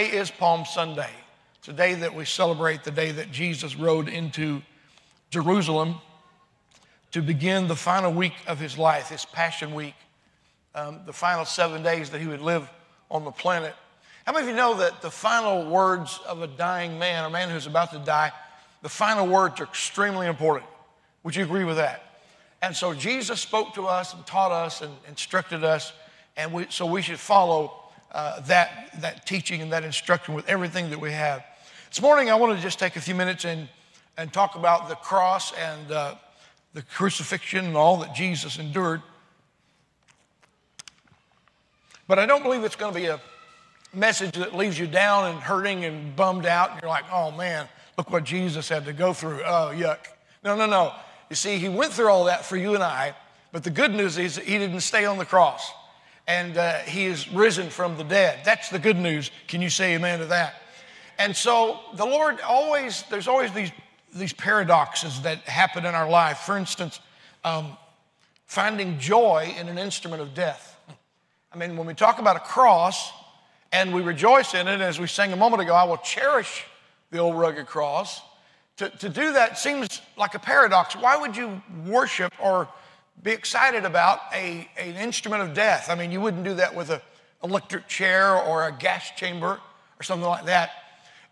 Today is Palm Sunday. It's a day that we celebrate the day that Jesus rode into Jerusalem to begin the final week of his life, his Passion Week, um, the final seven days that he would live on the planet. How many of you know that the final words of a dying man, a man who's about to die, the final words are extremely important? Would you agree with that? And so Jesus spoke to us and taught us and instructed us, and we, so we should follow uh, that, that teaching and that instruction with everything that we have. This morning, I want to just take a few minutes and, and talk about the cross and uh, the crucifixion and all that Jesus endured. But I don't believe it's going to be a message that leaves you down and hurting and bummed out, and you're like, oh man, look what Jesus had to go through. Oh, yuck. No, no, no. You see, he went through all that for you and I, but the good news is he didn't stay on the cross and uh, he is risen from the dead. That's the good news. Can you say amen to that? And so the Lord always, there's always these, these paradoxes that happen in our life. For instance, um, finding joy in an instrument of death. I mean, when we talk about a cross and we rejoice in it, as we sang a moment ago, I will cherish the old rugged cross. To, to do that seems like a paradox. Why would you worship or be excited about a, an instrument of death. I mean, you wouldn't do that with an electric chair or a gas chamber or something like that.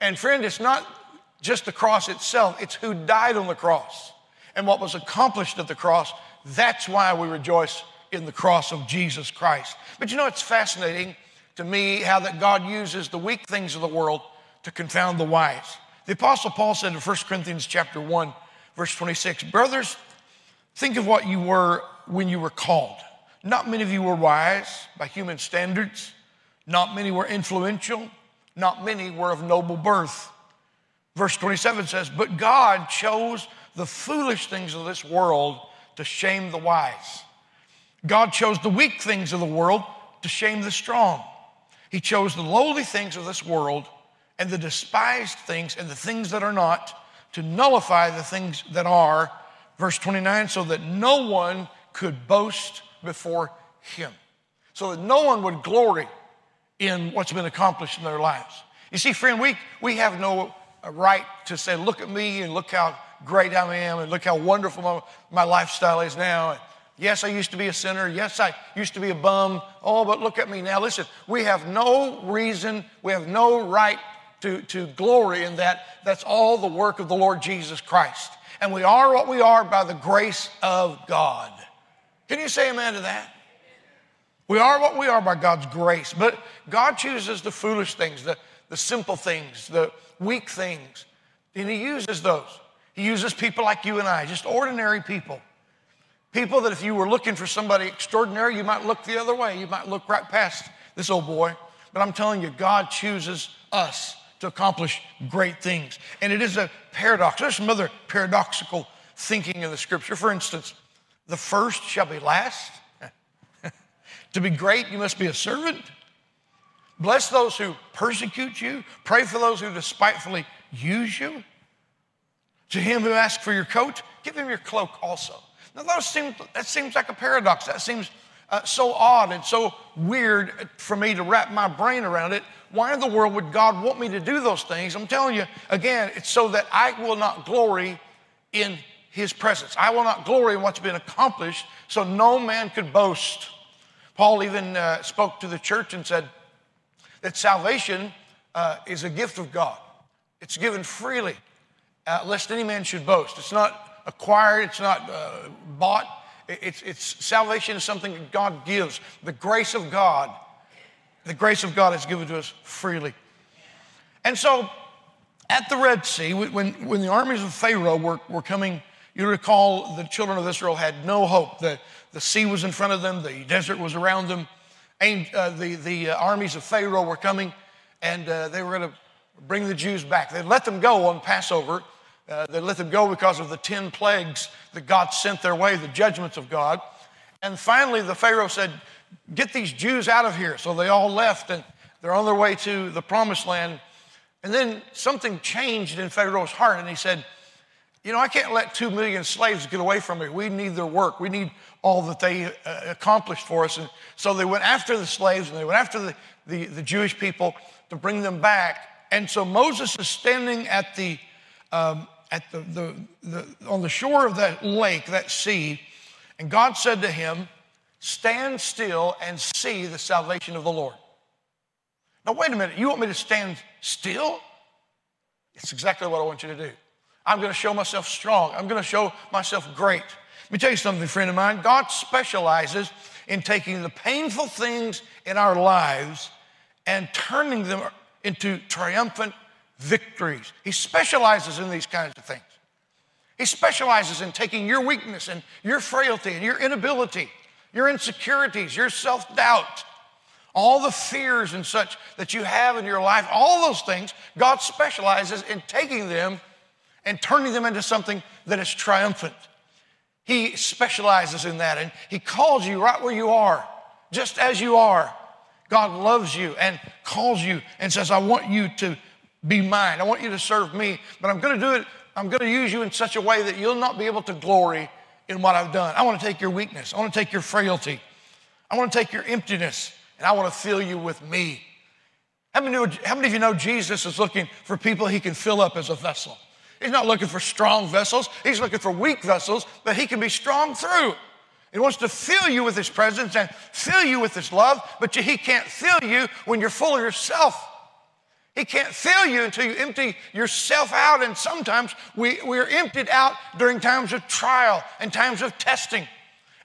And friend, it's not just the cross itself, it's who died on the cross and what was accomplished at the cross. That's why we rejoice in the cross of Jesus Christ. But you know, it's fascinating to me how that God uses the weak things of the world to confound the wise. The apostle Paul said in 1 Corinthians chapter 1, verse 26, brothers, Think of what you were when you were called. Not many of you were wise by human standards. Not many were influential. Not many were of noble birth. Verse 27 says, But God chose the foolish things of this world to shame the wise. God chose the weak things of the world to shame the strong. He chose the lowly things of this world and the despised things and the things that are not to nullify the things that are Verse 29 so that no one could boast before him, so that no one would glory in what's been accomplished in their lives. You see, friend, we, we have no uh, right to say, look at me and look how great I am and look how wonderful my, my lifestyle is now. Yes, I used to be a sinner. Yes, I used to be a bum. Oh, but look at me now. Listen, we have no reason, we have no right to, to glory in that. That's all the work of the Lord Jesus Christ and we are what we are by the grace of God. Can you say amen to that? We are what we are by God's grace, but God chooses the foolish things, the, the simple things, the weak things, and He uses those. He uses people like you and I, just ordinary people. People that if you were looking for somebody extraordinary, you might look the other way. You might look right past this old boy. But I'm telling you, God chooses us to accomplish great things. And it is a paradox. There's some other paradoxical thinking in the scripture. For instance, the first shall be last. to be great, you must be a servant. Bless those who persecute you. Pray for those who despitefully use you. To him who asks for your coat, give him your cloak also. Now, that seems, that seems like a paradox. That seems uh, so odd and so weird for me to wrap my brain around it. Why in the world would God want me to do those things? I'm telling you, again, it's so that I will not glory in His presence. I will not glory in what's been accomplished, so no man could boast. Paul even uh, spoke to the church and said that salvation uh, is a gift of God, it's given freely, uh, lest any man should boast. It's not acquired, it's not uh, bought it's, it's salvation is something that God gives. The grace of God, the grace of God is given to us freely. And so at the Red Sea, when, when the armies of Pharaoh were, were coming, you recall the children of Israel had no hope. The, the sea was in front of them, the desert was around them. And, uh, the, the uh, armies of Pharaoh were coming, and uh, they were going to bring the Jews back. They let them go on Passover, uh, they let them go because of the 10 plagues that God sent their way, the judgments of God. And finally, the Pharaoh said, Get these Jews out of here. So they all left and they're on their way to the promised land. And then something changed in Pharaoh's heart, and he said, You know, I can't let two million slaves get away from me. We need their work. We need all that they uh, accomplished for us. And so they went after the slaves and they went after the, the, the Jewish people to bring them back. And so Moses is standing at the, um, at the, the, the, on the shore of that lake, that sea, and God said to him, Stand still and see the salvation of the Lord. Now, wait a minute, you want me to stand still? It's exactly what I want you to do. I'm going to show myself strong. I'm going to show myself great. Let me tell you something, friend of mine. God specializes in taking the painful things in our lives and turning them into triumphant victories. He specializes in these kinds of things. He specializes in taking your weakness and your frailty and your inability, your insecurities, your self doubt, all the fears and such that you have in your life, all those things, God specializes in taking them and turning them into something that is triumphant. He specializes in that and He calls you right where you are, just as you are. God loves you and calls you and says, I want you to be mine. I want you to serve me, but I'm going to do it. I'm going to use you in such a way that you'll not be able to glory in what I've done. I want to take your weakness. I want to take your frailty. I want to take your emptiness and I want to fill you with me. How many, how many of you know Jesus is looking for people he can fill up as a vessel? He's not looking for strong vessels. He's looking for weak vessels that he can be strong through. He wants to fill you with his presence and fill you with his love, but he can't fill you when you're full of yourself. He can't fill you until you empty yourself out. And sometimes we, we're emptied out during times of trial and times of testing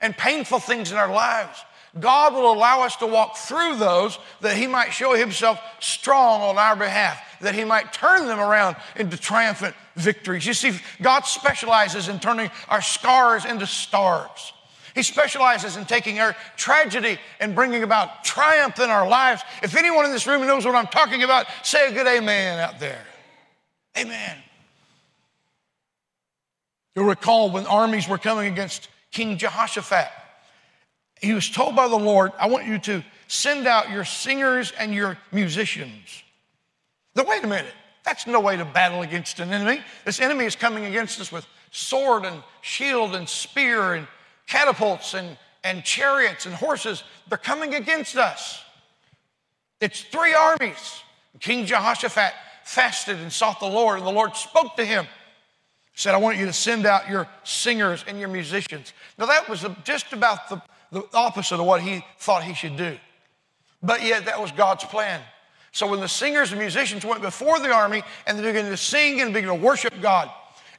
and painful things in our lives. God will allow us to walk through those that He might show Himself strong on our behalf, that He might turn them around into triumphant victories. You see, God specializes in turning our scars into stars. He specializes in taking our tragedy and bringing about triumph in our lives. If anyone in this room knows what I'm talking about, say a good amen out there. Amen. You'll recall when armies were coming against King Jehoshaphat, he was told by the Lord, I want you to send out your singers and your musicians. Now, wait a minute. That's no way to battle against an enemy. This enemy is coming against us with sword and shield and spear and catapults and, and chariots and horses. They're coming against us. It's three armies. King Jehoshaphat fasted and sought the Lord, and the Lord spoke to him. He said, I want you to send out your singers and your musicians. Now, that was just about the, the opposite of what he thought he should do. But yet, that was God's plan. So, when the singers and musicians went before the army and they began to sing and began to worship God,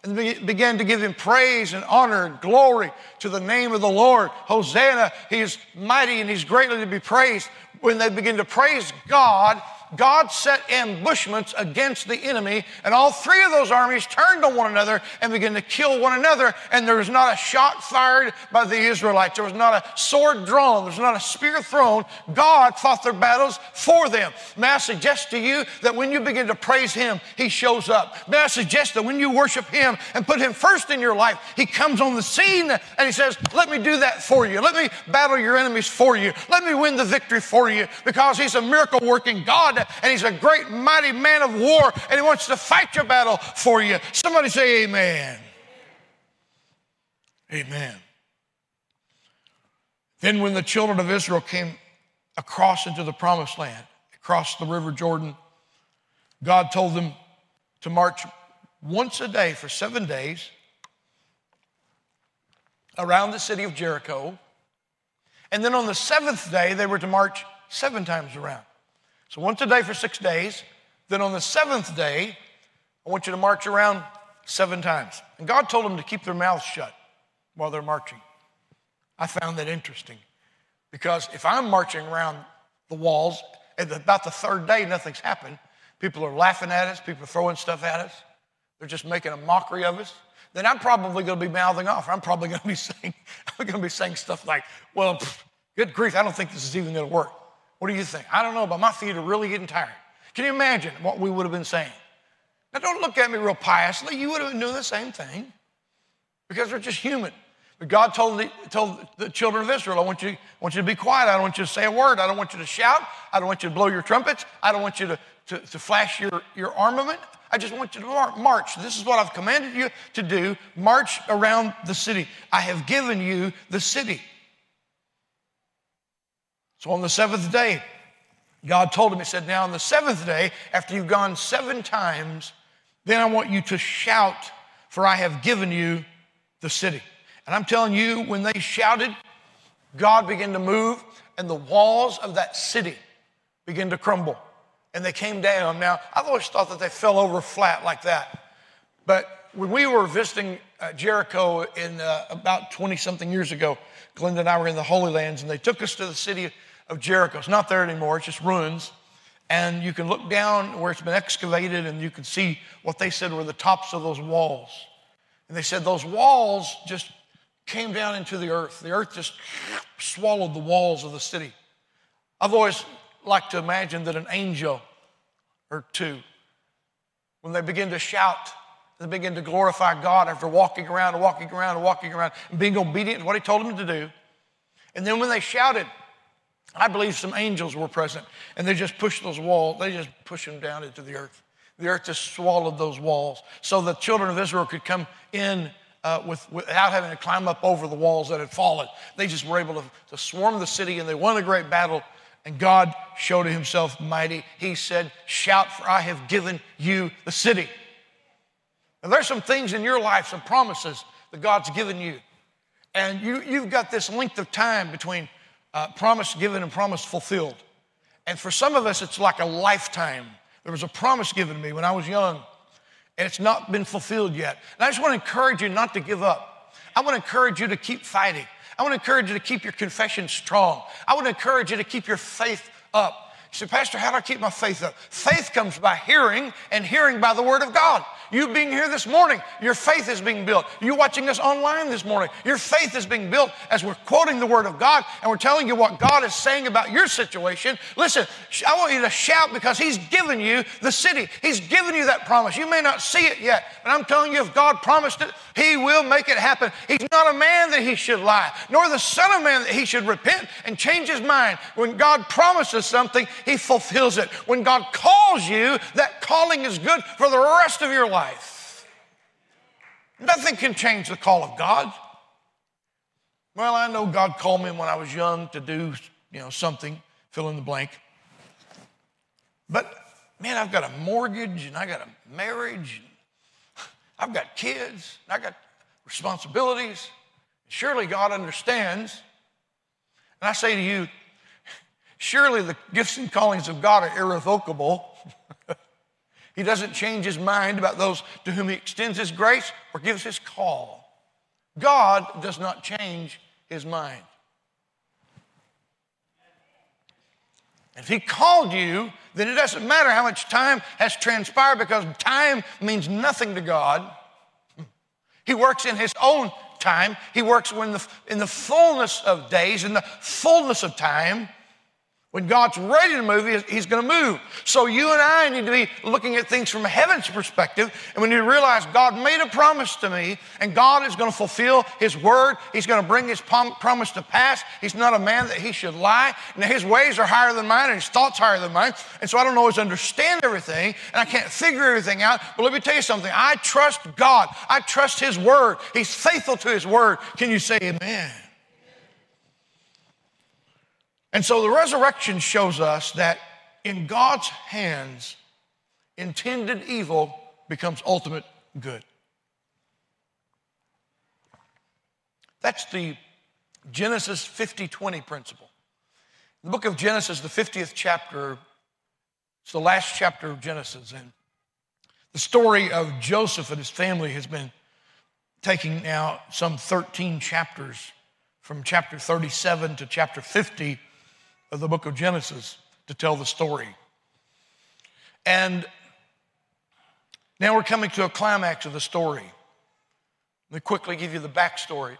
and began to give him praise and honor and glory to the name of the Lord. Hosanna, he is mighty and he's greatly to be praised. When they begin to praise God, God set ambushments against the enemy, and all three of those armies turned on one another and began to kill one another. And there was not a shot fired by the Israelites. There was not a sword drawn. There was not a spear thrown. God fought their battles for them. May I suggest to you that when you begin to praise Him, He shows up. May I suggest that when you worship Him and put Him first in your life, He comes on the scene and He says, Let me do that for you. Let me battle your enemies for you. Let me win the victory for you because He's a miracle working God and He's a great, mighty man of war, and He wants to fight your battle for you. Somebody say, Amen. Amen. Then, when the children of Israel came across into the promised land, across the river Jordan, God told them to march once a day for seven days around the city of Jericho. And then on the seventh day, they were to march seven times around. So once a day for six days. Then on the seventh day, I want you to march around seven times. And God told them to keep their mouths shut while they're marching. I found that interesting because if I'm marching around the walls, at about the third day, nothing's happened. People are laughing at us, people are throwing stuff at us, they're just making a mockery of us. Then I'm probably going to be mouthing off. I'm probably going to be saying, I'm going to be saying stuff like, "Well, pff, good grief, I don't think this is even going to work." What do you think? I don't know, but my feet are really getting tired. Can you imagine what we would have been saying? Now, don't look at me real piously. You would have been doing the same thing because we're just human. But God told the, told the children of Israel, I want, you, I want you to be quiet. I don't want you to say a word. I don't want you to shout. I don't want you to blow your trumpets. I don't want you to, to, to flash your, your armament. I just want you to march. This is what I've commanded you to do. March around the city. I have given you the city. So on the seventh day, God told him, He said, Now on the seventh day, after you've gone seven times, then I want you to shout, for I have given you the city. And I'm telling you, when they shouted, God began to move, and the walls of that city began to crumble. And they came down. Now, I've always thought that they fell over flat like that. But when we were visiting uh, Jericho in uh, about 20 something years ago, Glenda and I were in the Holy Lands, and they took us to the city of Jericho. It's not there anymore, it's just ruins. And you can look down where it's been excavated, and you can see what they said were the tops of those walls. And they said those walls just came down into the earth. The earth just swallowed the walls of the city. I've always liked to imagine that an angel or two, when they begin to shout, they begin to glorify God after walking around and walking around and walking around and being obedient to what He told them to do. And then when they shouted, I believe some angels were present and they just pushed those walls, they just pushed them down into the earth. The earth just swallowed those walls so the children of Israel could come in uh, with, without having to climb up over the walls that had fallen. They just were able to, to swarm the city and they won a great battle. And God showed himself mighty. He said, Shout, for I have given you the city. And there's some things in your life, some promises that God's given you. And you, you've got this length of time between uh, promise given and promise fulfilled. And for some of us, it's like a lifetime. There was a promise given to me when I was young, and it's not been fulfilled yet. And I just want to encourage you not to give up. I want to encourage you to keep fighting. I want to encourage you to keep your confession strong. I want to encourage you to keep your faith up. You say, Pastor, how do I keep my faith up? Faith comes by hearing, and hearing by the Word of God. You being here this morning, your faith is being built. You watching us online this morning, your faith is being built as we're quoting the Word of God and we're telling you what God is saying about your situation. Listen, I want you to shout because He's given you the city. He's given you that promise. You may not see it yet, but I'm telling you, if God promised it, He will make it happen. He's not a man that He should lie, nor the Son of Man that He should repent and change His mind. When God promises something, he fulfills it. When God calls you, that calling is good for the rest of your life. Nothing can change the call of God. Well, I know God called me when I was young to do, you know, something, fill in the blank. But man, I've got a mortgage and I got a marriage. I've got kids. and I got responsibilities. Surely God understands. And I say to you, Surely the gifts and callings of God are irrevocable. he doesn't change his mind about those to whom he extends his grace or gives his call. God does not change his mind. If he called you, then it doesn't matter how much time has transpired because time means nothing to God. He works in his own time. He works when the, in the fullness of days, in the fullness of time. When God's ready to move, He's going to move. So you and I need to be looking at things from heaven's perspective, and we need to realize God made a promise to me, and God is going to fulfill His word. He's going to bring His promise to pass. He's not a man that He should lie. And His ways are higher than mine, and His thoughts higher than mine. And so I don't always understand everything, and I can't figure everything out. But let me tell you something. I trust God. I trust His word. He's faithful to His word. Can you say Amen? And so the resurrection shows us that in God's hands, intended evil becomes ultimate good. That's the Genesis 50 20 principle. The book of Genesis, the 50th chapter, it's the last chapter of Genesis. And the story of Joseph and his family has been taking now some 13 chapters from chapter 37 to chapter 50 of the book of Genesis to tell the story. And now we're coming to a climax of the story. Let me quickly give you the backstory.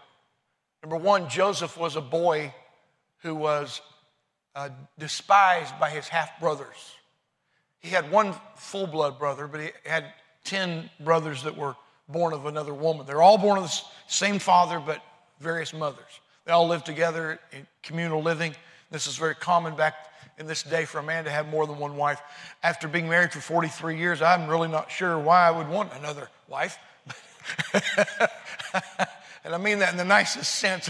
Number one, Joseph was a boy who was uh, despised by his half brothers. He had one full blood brother, but he had 10 brothers that were born of another woman. They're all born of the same father, but various mothers. They all lived together in communal living. This is very common back in this day for a man to have more than one wife. After being married for 43 years, I'm really not sure why I would want another wife. and I mean that in the nicest sense.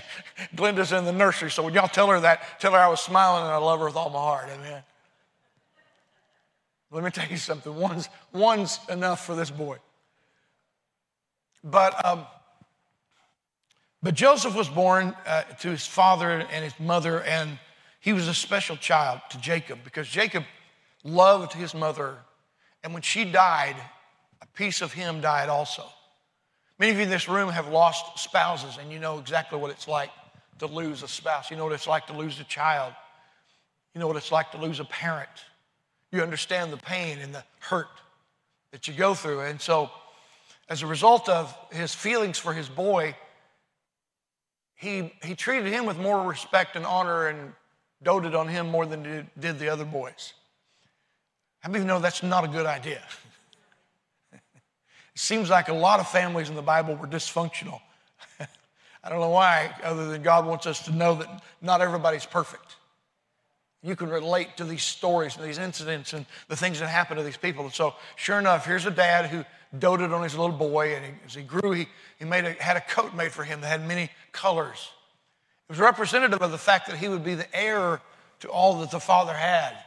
Glenda's in the nursery, so when y'all tell her that, tell her I was smiling and I love her with all my heart. Amen. Let me tell you something. One's, one's enough for this boy. But, um, but Joseph was born uh, to his father and his mother, and he was a special child to Jacob because Jacob loved his mother. And when she died, a piece of him died also. Many of you in this room have lost spouses, and you know exactly what it's like to lose a spouse. You know what it's like to lose a child. You know what it's like to lose a parent. You understand the pain and the hurt that you go through. And so, as a result of his feelings for his boy, he, he treated him with more respect and honor and doted on him more than did, the other boys. How many of you know that's not a good idea? it seems like a lot of families in the Bible were dysfunctional. I don't know why, other than God wants us to know that not everybody's perfect. You can relate to these stories and these incidents and the things that happened to these people. And so, sure enough, here's a dad who doted on his little boy, and he, as he grew, he, he made a, had a coat made for him that had many colors. It was representative of the fact that he would be the heir to all that the father had.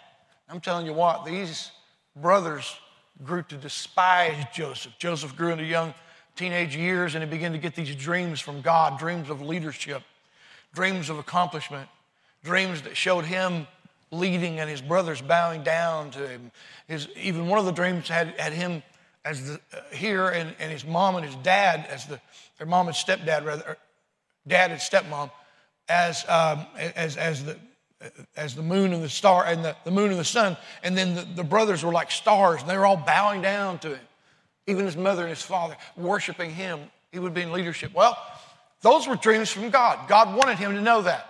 I'm telling you what, these brothers grew to despise Joseph. Joseph grew into young teenage years and he began to get these dreams from God dreams of leadership, dreams of accomplishment, dreams that showed him leading and his brothers bowing down to him. His, even one of the dreams had, had him as the, uh, here and, and his mom and his dad as the, their mom and stepdad, rather, dad and stepmom, as, um, as, as, the, as the moon and the star and the, the moon and the sun. And then the, the brothers were like stars and they were all bowing down to him. Even his mother and his father worshiping him. He would be in leadership. Well, those were dreams from God. God wanted him to know that.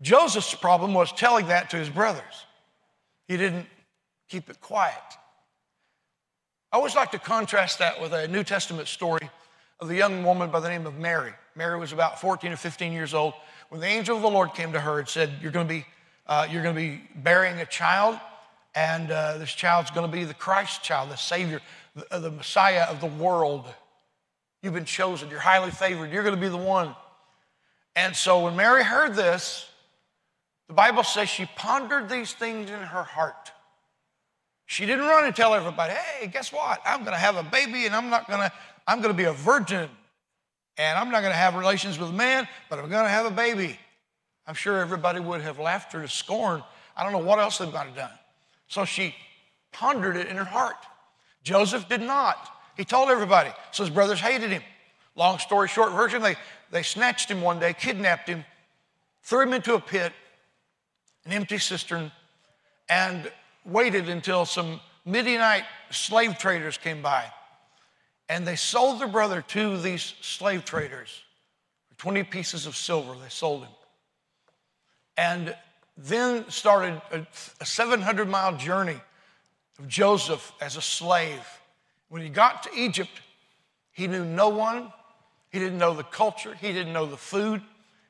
Joseph's problem was telling that to his brothers. He didn't keep it quiet. I always like to contrast that with a New Testament story of the young woman by the name of Mary. Mary was about 14 or 15 years old when the angel of the Lord came to her and said, You're going to be, uh, you're going to be bearing a child, and uh, this child's going to be the Christ child, the Savior, the, uh, the Messiah of the world. You've been chosen, you're highly favored, you're going to be the one. And so when Mary heard this, the Bible says she pondered these things in her heart. She didn't run and tell everybody, hey, guess what? I'm going to have a baby and I'm not going to, I'm going to be a virgin and I'm not going to have relations with a man, but I'm going to have a baby. I'm sure everybody would have laughed her to scorn. I don't know what else they might have done. So she pondered it in her heart. Joseph did not. He told everybody. So his brothers hated him. Long story short version, they, they snatched him one day, kidnapped him, threw him into a pit, an empty cistern, and waited until some Midianite slave traders came by. And they sold their brother to these slave traders for 20 pieces of silver. They sold him. And then started a, a 700 mile journey of Joseph as a slave. When he got to Egypt, he knew no one. He didn't know the culture. He didn't know the food.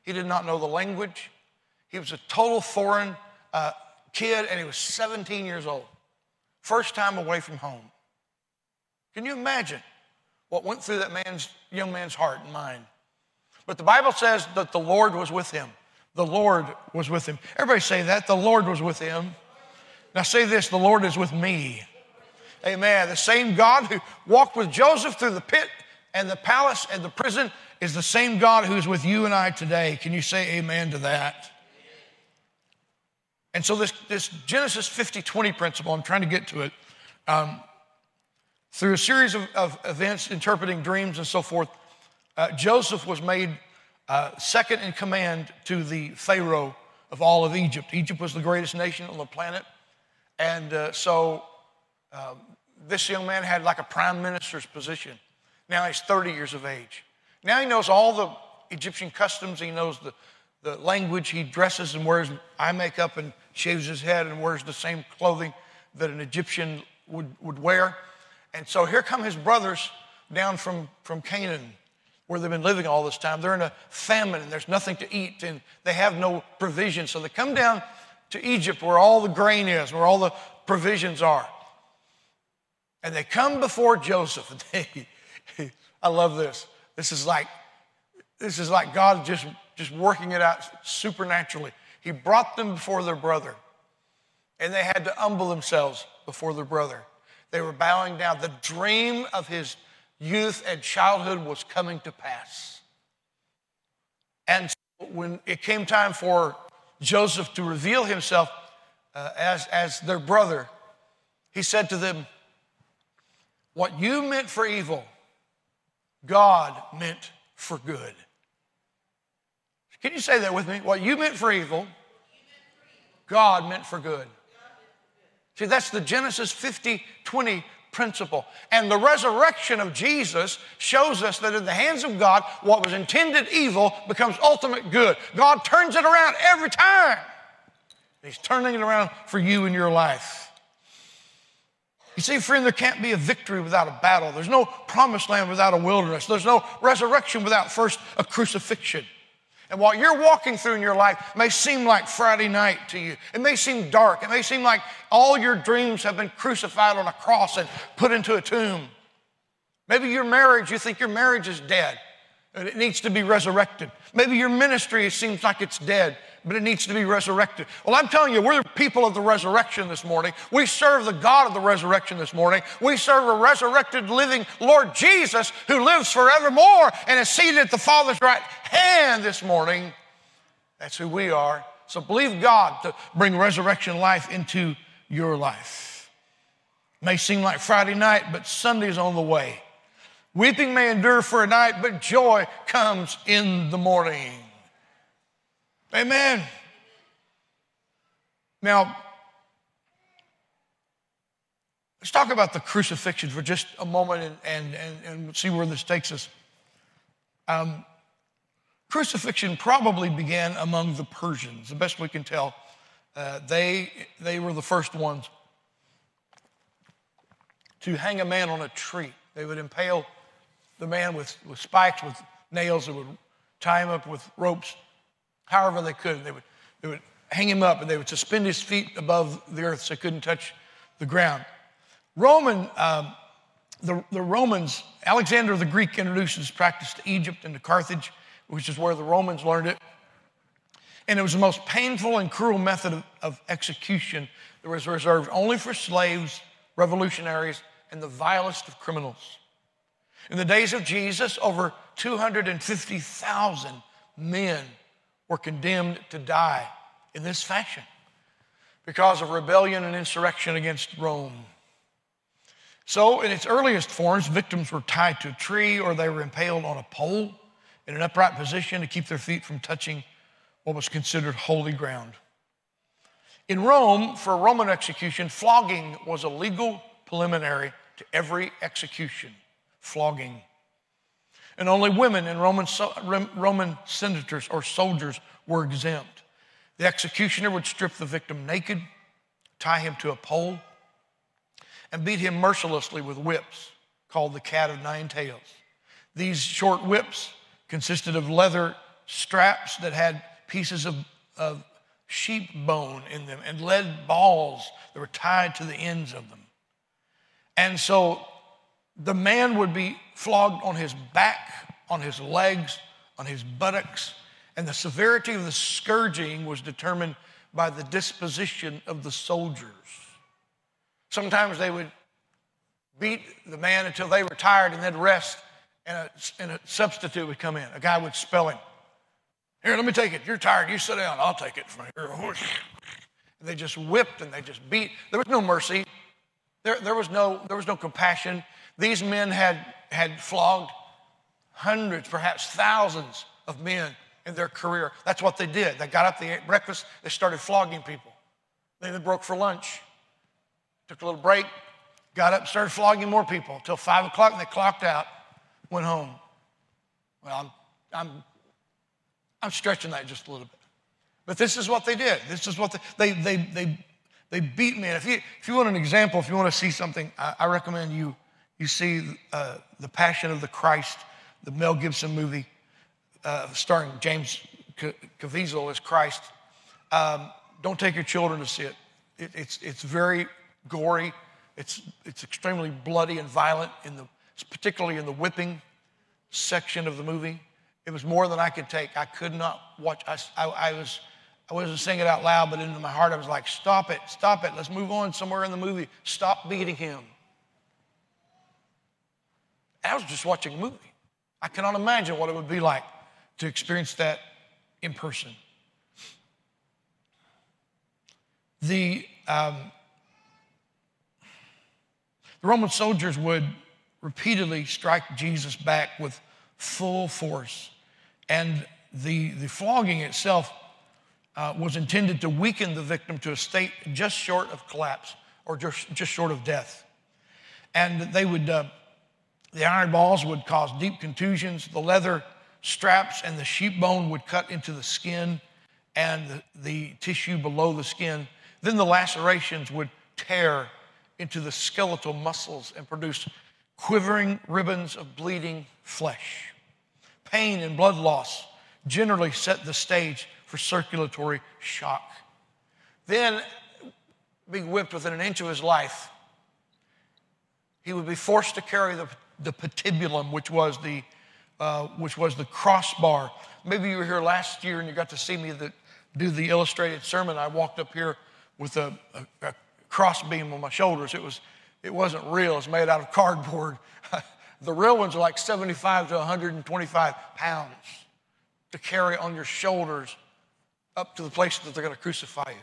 He did not know the language. He was a total foreign uh, kid, and he was 17 years old. First time away from home. Can you imagine what went through that man's, young man's heart and mind? But the Bible says that the Lord was with him. The Lord was with him. Everybody say that. The Lord was with him. Now say this the Lord is with me. Amen. The same God who walked with Joseph through the pit and the palace and the prison is the same God who's with you and I today. Can you say amen to that? And so, this, this Genesis 50 20 principle, I'm trying to get to it, um, through a series of, of, events, interpreting dreams and so forth, uh, Joseph was made uh, second in command to the Pharaoh of all of Egypt. Egypt was the greatest nation on the planet. And uh, so, um, this young man had like a prime minister's position. Now he's 30 years of age. Now he knows all the Egyptian customs, he knows the the language. He dresses and wears eye makeup and shaves his head and wears the same clothing that an Egyptian would, would wear. And so here come his brothers down from, from Canaan, where they've been living all this time. They're in a famine and there's nothing to eat and they have no provision. So they come down to Egypt where all the grain is, where all the provisions are. And they come before Joseph. I love this. This is like, this is like God just just working it out supernaturally. He brought them before their brother. and they had to humble themselves before their brother. They were bowing down. The dream of his youth and childhood was coming to pass. And so when it came time for Joseph to reveal himself uh, as, as their brother, he said to them, What you meant for evil, God meant for good. Can you say that with me? What you meant for evil, God meant for good. See, that's the Genesis 50 20 principle. And the resurrection of Jesus shows us that in the hands of God, what was intended evil becomes ultimate good. God turns it around every time. He's turning it around for you in your life. You see, friend, there can't be a victory without a battle. There's no promised land without a wilderness. There's no resurrection without first a crucifixion. And what you're walking through in your life may seem like Friday night to you. It may seem dark. It may seem like all your dreams have been crucified on a cross and put into a tomb. Maybe your marriage, you think your marriage is dead and it needs to be resurrected. Maybe your ministry seems like it's dead but it needs to be resurrected. Well, I'm telling you, we're the people of the resurrection this morning. We serve the God of the resurrection this morning. We serve a resurrected, living Lord Jesus who lives forevermore and is seated at the Father's right hand this morning. That's who we are. So believe God to bring resurrection life into your life. May seem like Friday night, but Sunday's on the way. Weeping may endure for a night, but joy comes in the morning. Amen. Now, let's talk about the crucifixion for just a moment and, and, and, and see where this takes us. Um, crucifixion probably began among the Persians, the best we can tell. Uh, they, they were the first ones to hang a man on a tree. They would impale the man with, with spikes, with nails, that would tie him up with ropes however they could. They would, they would hang him up and they would suspend his feet above the earth so he couldn't touch the ground. Roman, um, the, the Romans, Alexander the Greek introduced this practice to Egypt and to Carthage, which is where the Romans learned it. And it was the most painful and cruel method of, of execution that was reserved only for slaves, revolutionaries, and the vilest of criminals. In the days of Jesus, over 250,000 men were condemned to die in this fashion because of rebellion and insurrection against Rome. So, in its earliest forms, victims were tied to a tree or they were impaled on a pole in an upright position to keep their feet from touching what was considered holy ground. In Rome, for Roman execution, flogging was a legal preliminary to every execution. Flogging and only women and Roman, Roman senators or soldiers were exempt. The executioner would strip the victim naked, tie him to a pole, and beat him mercilessly with whips called the cat of nine tails. These short whips consisted of leather straps that had pieces of, of sheep bone in them and lead balls that were tied to the ends of them. And so the man would be flogged on his back, on his legs, on his buttocks, and the severity of the scourging was determined by the disposition of the soldiers. Sometimes they would beat the man until they were tired and they'd rest, and a, and a substitute would come in. A guy would spell him. Here, let me take it. You're tired. You sit down. I'll take it from here. And they just whipped and they just beat. There was no mercy. There, there, was, no, there was no compassion. These men had, had flogged hundreds, perhaps thousands of men in their career. That's what they did. They got up, they ate breakfast, they started flogging people. Then they broke for lunch, took a little break, got up, started flogging more people until five o'clock, and they clocked out, went home. Well, I'm, I'm, I'm stretching that just a little bit. But this is what they did. This is what they, they, they, they, they beat men. If you, if you want an example, if you want to see something, I, I recommend you you see uh, The Passion of the Christ, the Mel Gibson movie uh, starring James Caviezel as Christ. Um, don't take your children to see it. it. it's, it's very gory. It's, it's extremely bloody and violent, in the, particularly in the whipping section of the movie. It was more than I could take. I could not watch. I, I, I was, I wasn't saying it out loud, but into my heart, I was like, stop it, stop it. Let's move on somewhere in the movie. Stop beating him. I was just watching a movie. I cannot imagine what it would be like to experience that in person. The, um, the Roman soldiers would repeatedly strike Jesus back with full force. And the, the flogging itself uh, was intended to weaken the victim to a state just short of collapse or just, just short of death. And they would, uh, the iron balls would cause deep contusions. The leather straps and the sheep bone would cut into the skin and the, the tissue below the skin. Then the lacerations would tear into the skeletal muscles and produce quivering ribbons of bleeding flesh. Pain and blood loss generally set the stage for circulatory shock. Then, being whipped within an inch of his life, he would be forced to carry the, the patibulum, which was the, uh, which was the crossbar. Maybe you were here last year and you got to see me the, do the illustrated sermon. I walked up here with a, a, a crossbeam on my shoulders. It, was, it wasn't real, it's made out of cardboard. the real ones are like 75 to 125 pounds to carry on your shoulders up to the place that they're going to crucify you.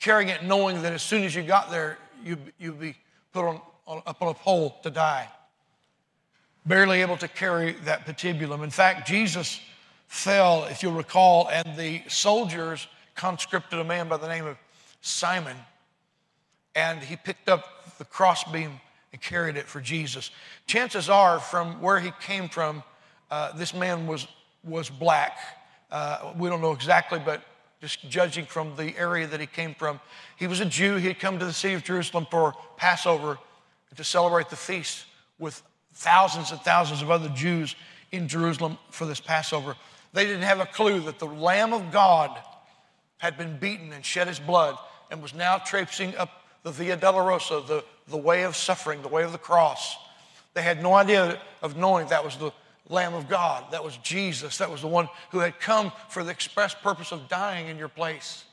Carrying it knowing that as soon as you got there, you'd, you'd be put on, on, up on a pole to die. Barely able to carry that patibulum. In fact, Jesus fell, if you'll recall, and the soldiers conscripted a man by the name of Simon, and he picked up the crossbeam and carried it for Jesus. Chances are, from where he came from, uh, this man was, was black. Uh, we don't know exactly, but just judging from the area that he came from, he was a Jew. He had come to the city of Jerusalem for Passover to celebrate the feast with thousands and thousands of other Jews in Jerusalem for this Passover. They didn't have a clue that the Lamb of God had been beaten and shed his blood and was now traipsing up the Via Dolorosa, the, the way of suffering, the way of the cross. They had no idea of knowing that was the Lamb of God. That was Jesus. That was the one who had come for the express purpose of dying in your place.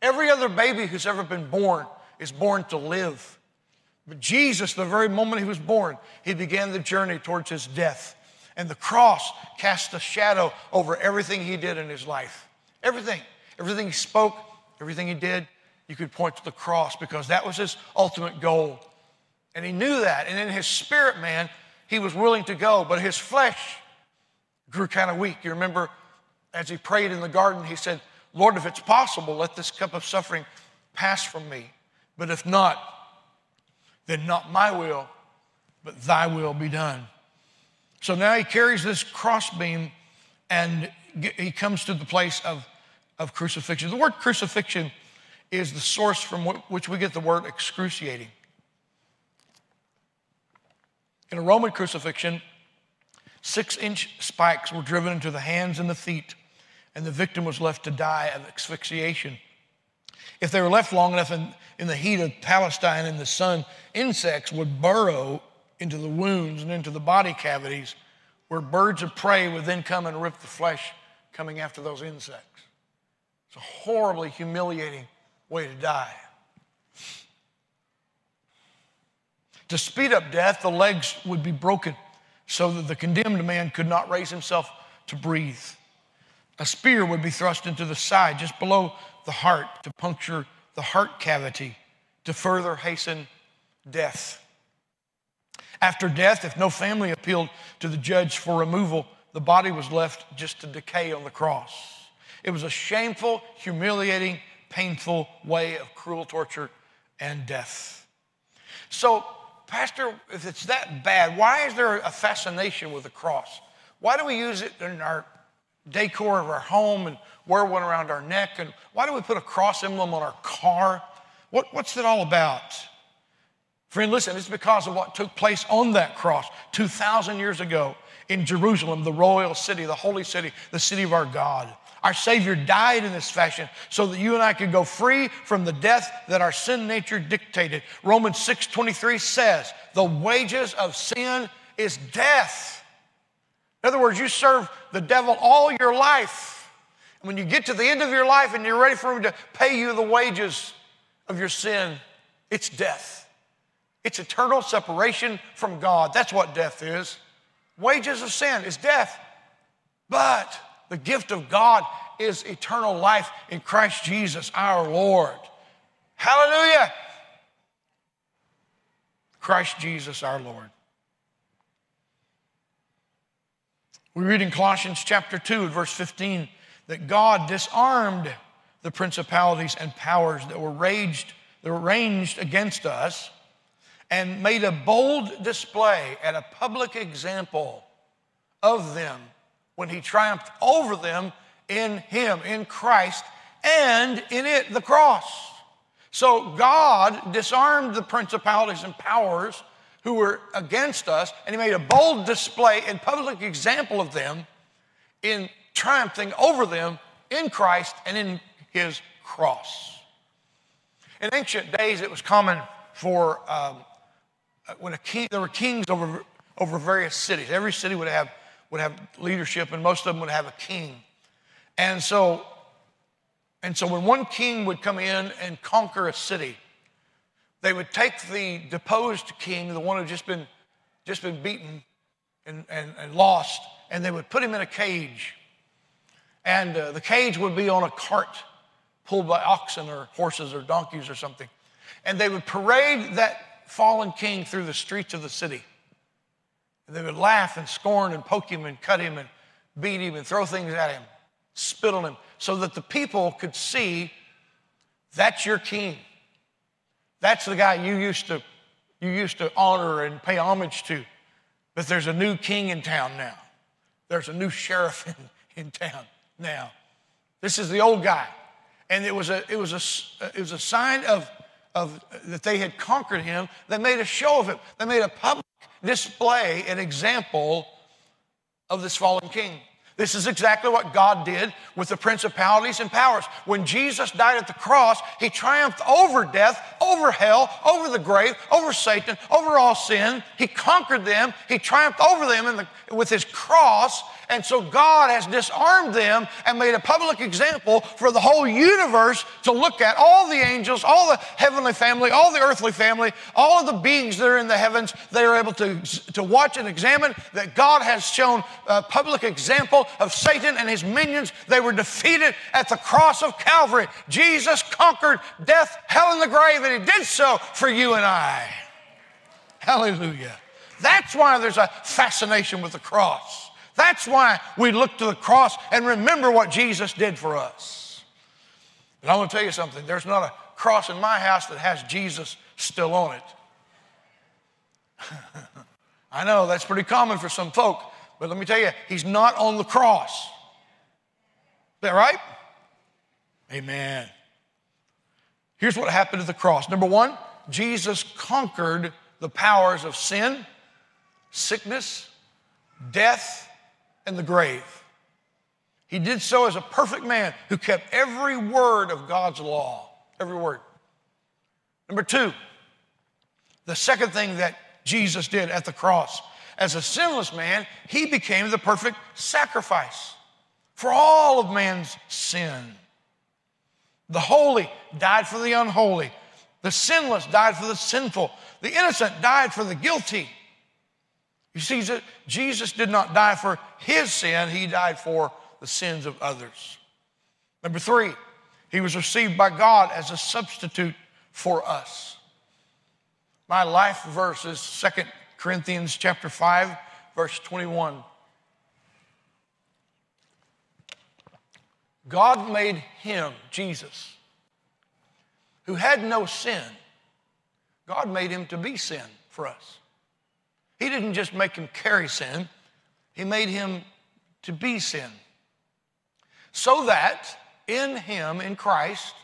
Every other baby who's ever been born is born to live. But Jesus, the very moment he was born, he began the journey towards his death. And the cross cast a shadow over everything he did in his life. Everything. Everything he spoke, everything he did, you could point to the cross because that was his ultimate goal. And he knew that. And in his spirit, man, he was willing to go, but his flesh grew kind of weak. You remember as he prayed in the garden, he said, Lord, if it's possible, let this cup of suffering pass from me. But if not, then not my will, but thy will be done. So now he carries this crossbeam and he comes to the place of, of crucifixion. The word crucifixion is the source from which we get the word excruciating. In a Roman crucifixion, six inch spikes were driven into the hands and the feet, and the victim was left to die of asphyxiation. If they were left long enough in, in the heat of Palestine in the sun, insects would burrow into the wounds and into the body cavities, where birds of prey would then come and rip the flesh coming after those insects. It's a horribly humiliating way to die. To speed up death, the legs would be broken so that the condemned man could not raise himself to breathe. A spear would be thrust into the side just below the heart to puncture the heart cavity to further hasten death. After death, if no family appealed to the judge for removal, the body was left just to decay on the cross. It was a shameful, humiliating, painful way of cruel torture and death. So, Pastor, if it's that bad, why is there a fascination with the cross? Why do we use it in our decor of our home and wear one around our neck? And why do we put a cross emblem on our car? What, what's it all about? Friend, listen, it's because of what took place on that cross 2,000 years ago in Jerusalem, the royal city, the holy city, the city of our God. Our Savior died in this fashion so that you and I could go free from the death that our sin nature dictated. Romans 6 23 says, The wages of sin is death. In other words, you serve the devil all your life. When you get to the end of your life and you're ready for Him to pay you the wages of your sin, it's death. It's eternal separation from God. That's what death is. Wages of sin is death. But the gift of God is eternal life in Christ Jesus our Lord. Hallelujah. Christ Jesus our Lord. We read in Colossians chapter 2, verse 15, that God disarmed the principalities and powers that were raged, that were ranged against us, and made a bold display and a public example of them when he triumphed over them in him, in Christ, and in it, the cross. So God disarmed the principalities and powers who were against us, and he made a bold display and public example of them in triumphing over them in Christ and in his cross. In ancient days, it was common for um, when a king, there were kings over, over various cities. Every city would have, would have leadership, and most of them would have a king. And so and so when one king would come in and conquer a city, they would take the deposed king, the one who just been just been beaten and, and, and lost, and they would put him in a cage. And uh, the cage would be on a cart pulled by oxen or horses or donkeys or something. And they would parade that fallen king through the streets of the city. And they would laugh and scorn and poke him and cut him and beat him and throw things at him, spit on him so that the people could see that's your king. That's the guy you used to you used to honor and pay homage to. But there's a new king in town now. There's a new sheriff in, in town now. This is the old guy. And it was a, it was a, it was a sign of, of that they had conquered him. They made a show of him. They made a public display, an example of this fallen king. This is exactly what God did with the principalities and powers. When Jesus died at the cross, he triumphed over death, over hell, over the grave, over Satan, over all sin. He conquered them. He triumphed over them the, with his cross and so God has disarmed them and made a public example for the whole universe to look at all the angels, all the heavenly family, all the earthly family, all of the beings that are in the heavens. They are able to, to watch and examine that God has shown a public example of Satan and his minions. They were defeated at the cross of Calvary. Jesus conquered death, hell, and the grave, and he did so for you and I. Hallelujah. That's why there's a fascination with the cross. That's why we look to the cross and remember what Jesus did for us. But I want to tell you something there's not a cross in my house that has Jesus still on it. I know that's pretty common for some folk, but let me tell you, he's not on the cross. Is that right? Amen. Here's what happened at the cross. Number one, Jesus conquered the powers of sin, sickness, death, and the grave. He did so as a perfect man who kept every word of God's law, every word. Number two, the second thing that Jesus did at the cross, as a sinless man, he became the perfect sacrifice for all of man's sin. The holy died for the unholy. The sinless died for the sinful. The innocent died for the guilty. You see, Jesus did not die for his sin, he died for the sins of others. Number three, he was received by God as a substitute for us. My life verse is 2 Corinthians chapter 5, verse 21. God made him, Jesus, who had no sin, God made him to be sin for us. He didn't just make him carry sin, he made him to be sin. So that in him, in Christ,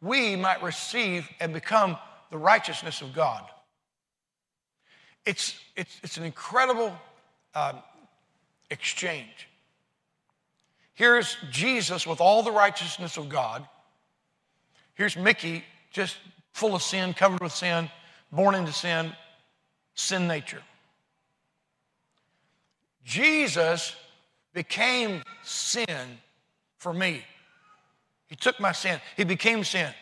we might receive and become the righteousness of God. It's, it's, it's an incredible uh, exchange. Here's Jesus with all the righteousness of God. Here's Mickey, just full of sin, covered with sin, born into sin, sin nature. Jesus became sin for me. He took my sin. He became sin.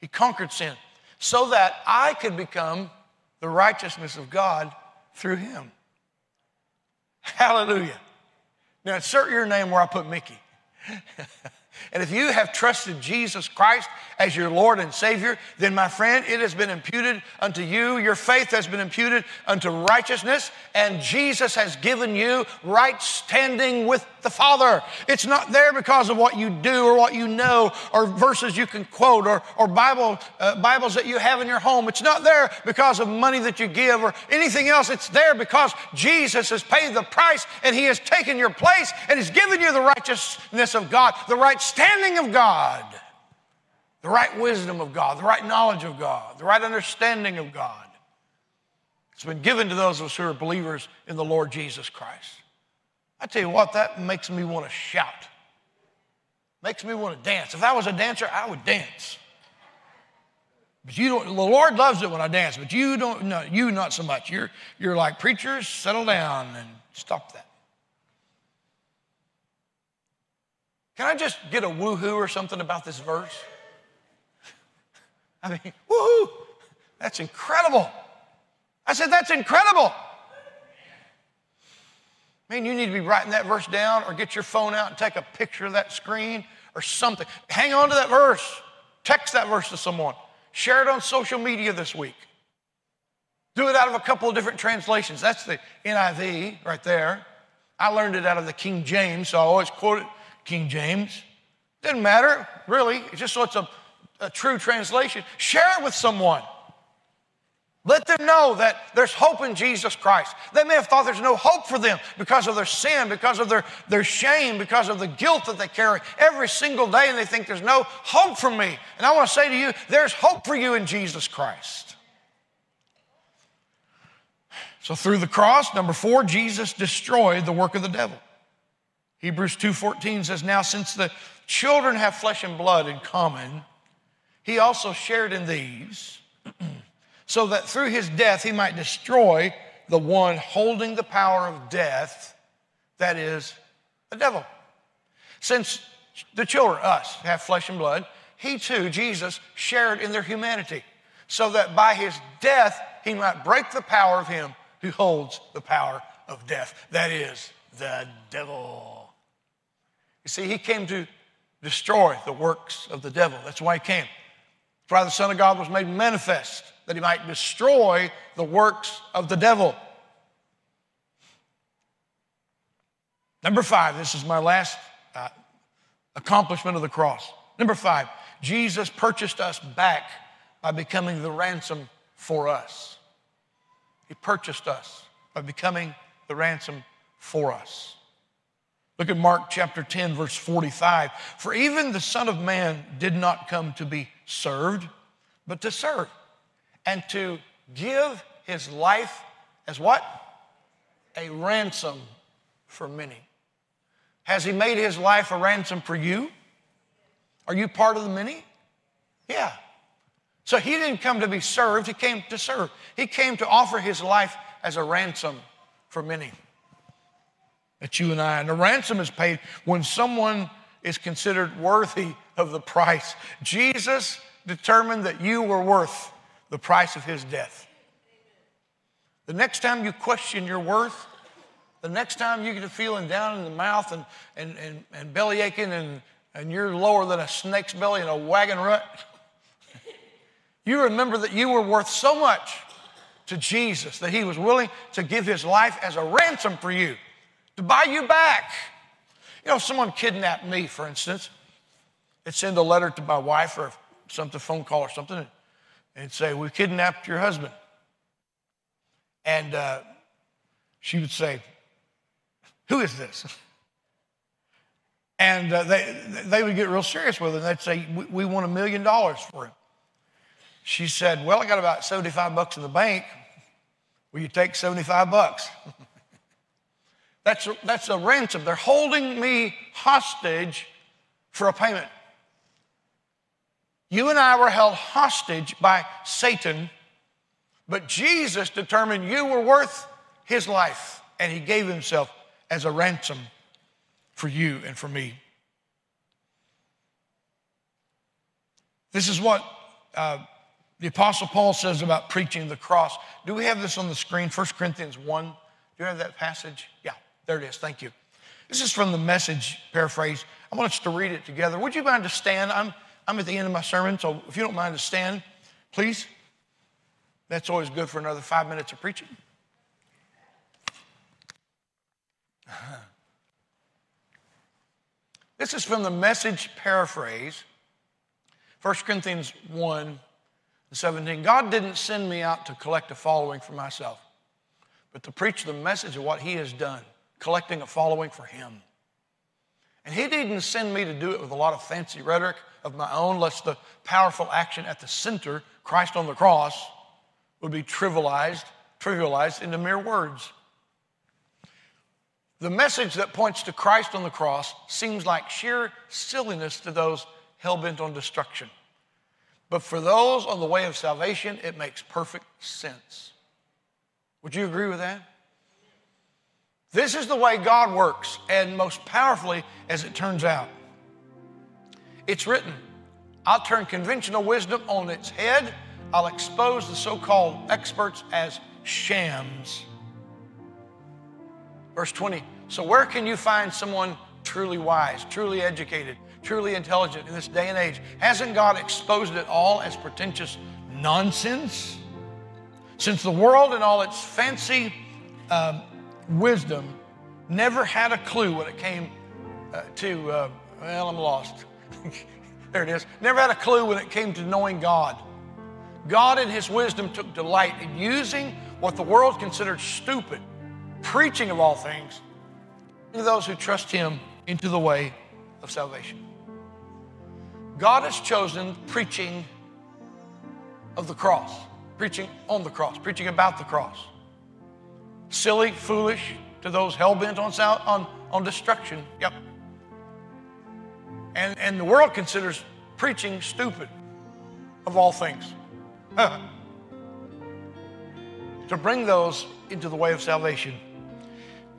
He conquered sin so that I could become the righteousness of God through him. Hallelujah. Now insert your name where I put Mickey. And if you have trusted Jesus Christ as your Lord and Savior, then my friend, it has been imputed unto you. Your faith has been imputed unto righteousness, and Jesus has given you right standing with the Father. It's not there because of what you do or what you know or verses you can quote or, or Bible, uh, Bibles that you have in your home. It's not there because of money that you give or anything else. It's there because Jesus has paid the price and He has taken your place and He's given you the righteousness of God, the right standing of God, the right wisdom of God, the right knowledge of God, the right understanding of God. It's been given to those of us who are believers in the Lord Jesus Christ. I tell you what, that makes me want to shout. Makes me want to dance. If I was a dancer, I would dance. But you don't, the Lord loves it when I dance, but you don't, no, you not so much. You're, you're like preachers, settle down and stop that. Can I just get a woohoo or something about this verse? I mean, woohoo! That's incredible. I said, that's incredible. Man, you need to be writing that verse down or get your phone out and take a picture of that screen or something. Hang on to that verse. Text that verse to someone. Share it on social media this week. Do it out of a couple of different translations. That's the NIV right there. I learned it out of the King James, so I always quote it King James. Doesn't matter, really. It's just so it's a, a true translation. Share it with someone. Let them know that there's hope in Jesus Christ. They may have thought there's no hope for them because of their sin, because of their, their shame, because of the guilt that they carry every single day, and they think there's no hope for me. And I want to say to you, there's hope for you in Jesus Christ. So through the cross, number four, Jesus destroyed the work of the devil. Hebrews 2:14 says, "Now since the children have flesh and blood in common, he also shared in these." so that through his death he might destroy the one holding the power of death, that is, the devil. Since the children, us, have flesh and blood, he too, Jesus, shared in their humanity, so that by his death he might break the power of him who holds the power of death, that is, the devil. You see, he came to destroy the works of the devil. That's why he came. That's why the Son of God was made manifest that he might destroy the works of the devil. Number five, this is my last uh, accomplishment of the cross. Number five, Jesus purchased us back by becoming the ransom for us. He purchased us by becoming the ransom for us. Look at Mark chapter 10, verse 45. For even the Son of Man did not come to be served, but to serve and to give his life as what? A ransom for many. Has he made his life a ransom for you? Are you part of the many? Yeah. So he didn't come to be served, he came to serve. He came to offer his life as a ransom for many. That you and I, and the ransom is paid when someone is considered worthy of the price. Jesus determined that you were worth the price of his death. The next time you question your worth, the next time you get a feeling down in the mouth and, and, and, and belly aching and, and you're lower than a snake's belly in a wagon rut, you remember that you were worth so much to Jesus that he was willing to give his life as a ransom for you, to buy you back. You know, if someone kidnapped me, for instance, they'd send a letter to my wife or something, phone call or something, and say, We kidnapped your husband. And uh, she would say, Who is this? And uh, they, they would get real serious with it. And they'd say, we, we want a million dollars for him. She said, Well, I got about 75 bucks in the bank. Will you take 75 bucks? that's, that's a ransom. They're holding me hostage for a payment. You and I were held hostage by Satan, but Jesus determined you were worth his life, and he gave himself as a ransom for you and for me. This is what uh, the Apostle Paul says about preaching the cross. Do we have this on the screen? 1 Corinthians 1. Do you have that passage? Yeah, there it is. Thank you. This is from the message paraphrase. I want us to read it together. Would you mind to stand? I'm, I'm at the end of my sermon, so if you don't mind to stand, please. That's always good for another five minutes of preaching. This is from the message paraphrase, 1 Corinthians 1 17. God didn't send me out to collect a following for myself, but to preach the message of what He has done, collecting a following for Him. And He didn't send me to do it with a lot of fancy rhetoric of my own, lest the powerful action at the center, Christ on the cross, would be trivialized, trivialized into mere words. The message that points to Christ on the cross seems like sheer silliness to those hell bent on destruction. But for those on the way of salvation, it makes perfect sense. Would you agree with that? This is the way God works, and most powerfully, as it turns out. It's written, I'll turn conventional wisdom on its head, I'll expose the so called experts as shams. Verse 20. So, where can you find someone truly wise, truly educated, truly intelligent in this day and age? Hasn't God exposed it all as pretentious nonsense? Since the world and all its fancy um, wisdom never had a clue when it came uh, to, uh, well, I'm lost. there it is. Never had a clue when it came to knowing God. God, in His wisdom, took delight in using what the world considered stupid preaching of all things to those who trust Him into the way of salvation. God has chosen preaching of the cross, preaching on the cross, preaching about the cross. Silly, foolish to those hell bent on, on, on destruction. Yep. And, and the world considers preaching stupid of all things. to bring those into the way of salvation.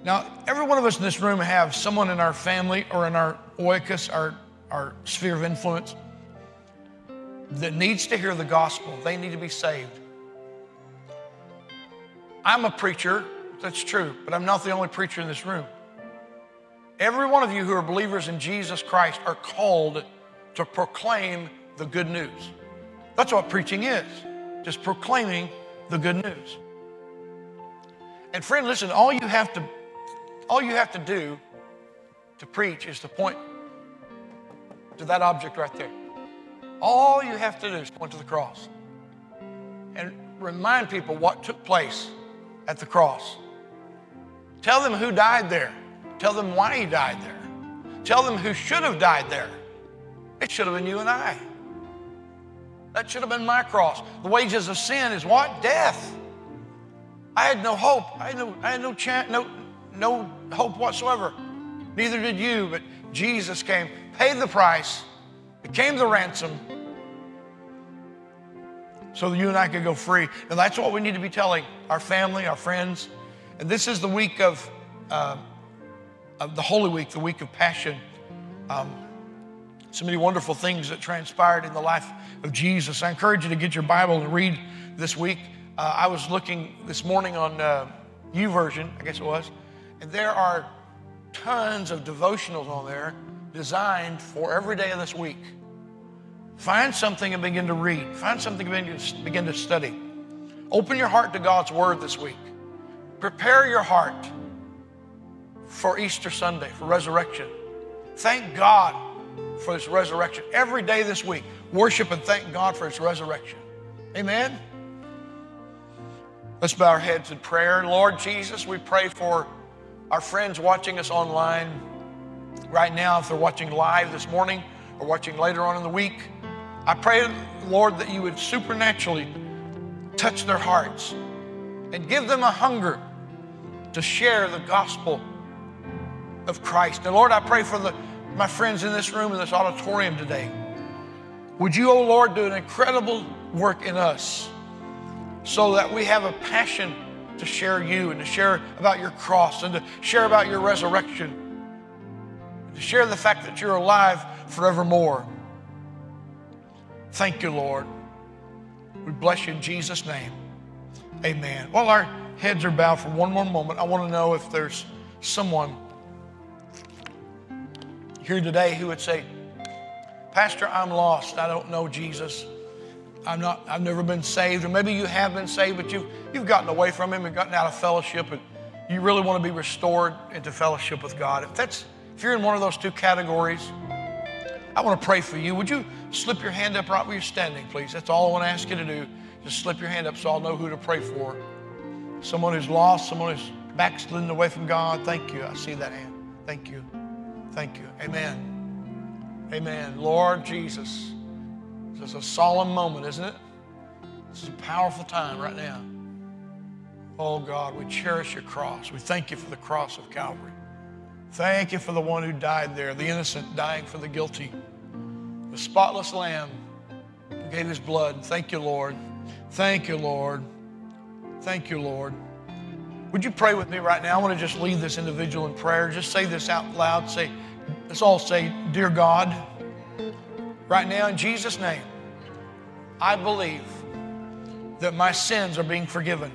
Now, every one of us in this room have someone in our family or in our oikos, our, our sphere of influence, that needs to hear the gospel. They need to be saved. I'm a preacher, that's true, but I'm not the only preacher in this room. Every one of you who are believers in Jesus Christ are called to proclaim the good news. That's what preaching is, just proclaiming the good news. And friend, listen, all you have to all you have to do to preach is to point to that object right there. All you have to do is point to the cross and remind people what took place at the cross. Tell them who died there. Tell them why he died there. Tell them who should have died there. It should have been you and I. That should have been my cross. The wages of sin is what? Death. I had no hope. I had no, I had no chance, no, no hope whatsoever. Neither did you, but Jesus came, paid the price, became the ransom, so that you and I could go free. And that's what we need to be telling our family, our friends. And this is the week of, uh, of the Holy Week, the week of Passion. Um, so many wonderful things that transpired in the life of Jesus. I encourage you to get your Bible and read this week. Uh, I was looking this morning on uh, YouVersion, I guess it was, and there are tons of devotionals on there designed for every day of this week. Find something and begin to read. Find something and begin to study. Open your heart to God's Word this week. Prepare your heart for Easter Sunday, for resurrection. Thank God for His resurrection. Every day this week, worship and thank God for His resurrection. Amen. Let's bow our heads in prayer. Lord Jesus, we pray for our friends watching us online right now, if they're watching live this morning or watching later on in the week, I pray, Lord, that you would supernaturally touch their hearts and give them a hunger to share the gospel of Christ. And Lord, I pray for the, my friends in this room, in this auditorium today. Would you, oh Lord, do an incredible work in us so that we have a passion to share you and to share about your cross and to share about your resurrection, to share the fact that you're alive forevermore. Thank you, Lord. We bless you in Jesus' name. Amen. While our heads are bowed for one more moment, I want to know if there's someone here today who would say, Pastor, I'm lost. I don't know Jesus. I'm not, I've never been saved. Or maybe you have been saved, but you've, you've gotten away from Him and gotten out of fellowship, and you really want to be restored into fellowship with God. If that's if you're in one of those two categories, I want to pray for you. Would you slip your hand up right where you're standing, please? That's all I want to ask you to do. Just slip your hand up so I'll know who to pray for. Someone who's lost, someone who's backslidden away from God. Thank you. I see that hand. Thank you. Thank you. Amen. Amen. Lord Jesus, this is a solemn moment, isn't it? This is a powerful time right now. Oh God, we cherish your cross. We thank you for the cross of Calvary. Thank you for the one who died there, the innocent dying for the guilty, the spotless lamb who gave his blood. Thank you, Lord. Thank you, Lord. Thank you, Lord. Would you pray with me right now? I want to just lead this individual in prayer. Just say this out loud. Say, let's all say, Dear God, right now in Jesus' name, I believe that my sins are being forgiven.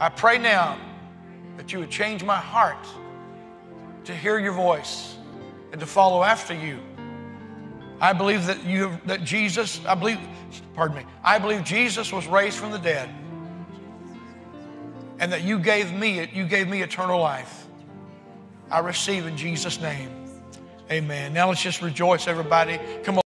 I pray now that you would change my heart to hear your voice and to follow after you. I believe that you that Jesus, I believe, pardon me, I believe Jesus was raised from the dead and that you gave me it. you gave me eternal life. I receive in Jesus' name. Amen. Now let's just rejoice, everybody. Come on.